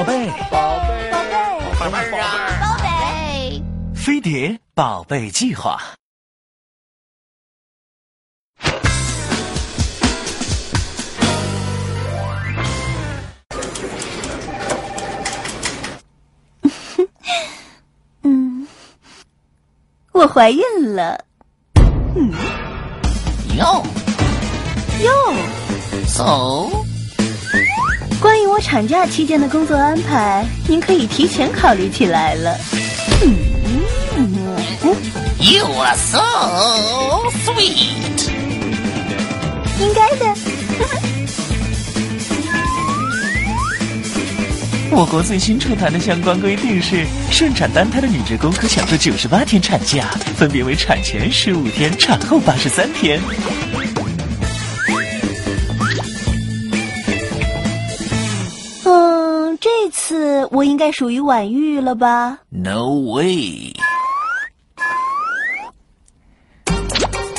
宝贝，宝贝，宝贝，宝贝啊！宝贝，飞碟宝贝计划。嗯，我怀孕了。嗯，哟哟，，so 产假期间的工作安排，您可以提前考虑起来了。嗯嗯嗯，you are so sweet。应该的。我国最新出台的相关规定是，顺产单胎的女职工可享受九十八天产假，分别为产前十五天、产后八十三天。这次我应该属于晚育了吧？No way！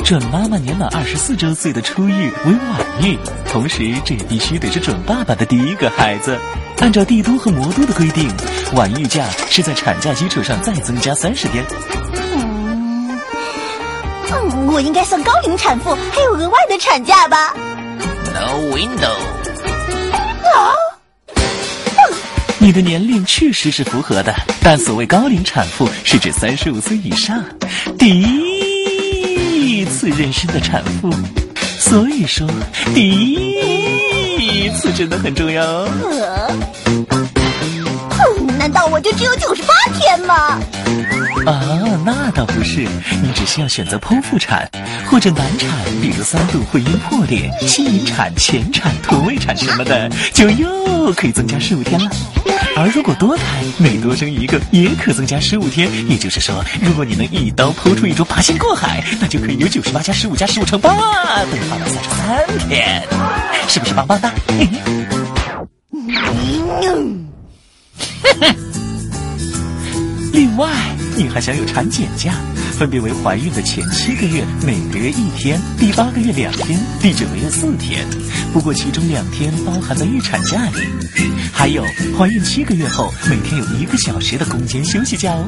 准妈妈年满二十四周岁的初育为晚育，同时这也必须得是准爸爸的第一个孩子。按照帝都和魔都的规定，晚育假是在产假基础上再增加三十天。嗯，嗯，我应该算高龄产妇，还有额外的产假吧？No window！啊，你的年龄确实是符合的，但所谓高龄产妇是指三十五岁以上，第一次妊娠的产妇。所以说，第一次真的很重要哦。难道我就只有九十八天吗？啊，那倒不是，你只需要选择剖腹产或者难产，比如三度会阴破裂、吸引产、前产、土位产什么的，就又可以增加十五天了。而如果多胎，每多生一个也可增加十五天。也就是说，如果你能一刀剖出一株八仙过海，那就可以有九十八加十五加十五乘八等于八百三十三天，是不是棒棒哒？嘿嘿嗯，另外，你还享有产检假，分别为怀孕的前七个月每个月一天，第八个月两天，第九个月四天。不过其中两天包含在预产假里。还有怀孕七个月后，每天有一个小时的空间休息假哦。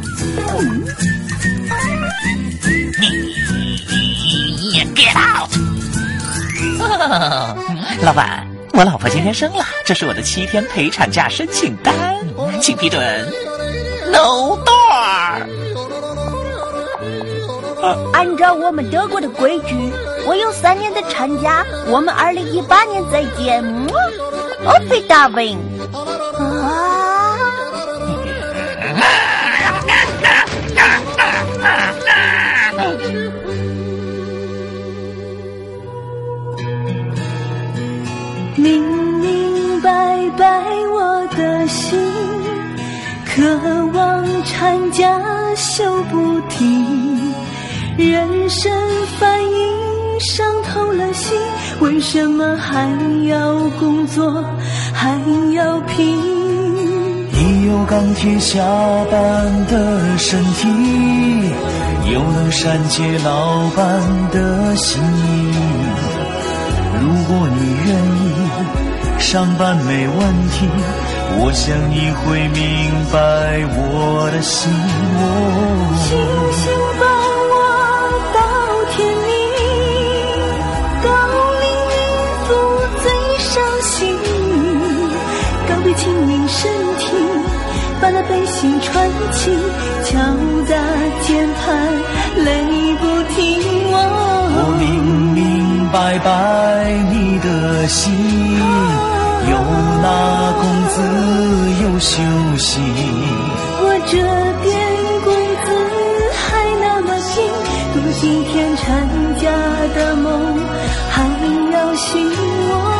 Get out！老板，我老婆今天生了，这是我的七天陪产假申请单，请批准。No door！按照我们德国的规矩，我有三年的产假，我们二零一八年再见。哦，贝大卫。啊，渴望产假休不停，人生翻译伤透了心，为什么还要工作，还要拼？你有钢铁下般的身体，又能善解老板的心。如果你愿意，上班没问题，我想你会明白我的心。星哦星伴我到天明，高龄孕妇最伤心。告别清明身体，把那悲喜传奇，敲打键盘，泪不停。我明明白白你的心，不休息，我这边工资还那么低，多几天产家的梦还要醒。我。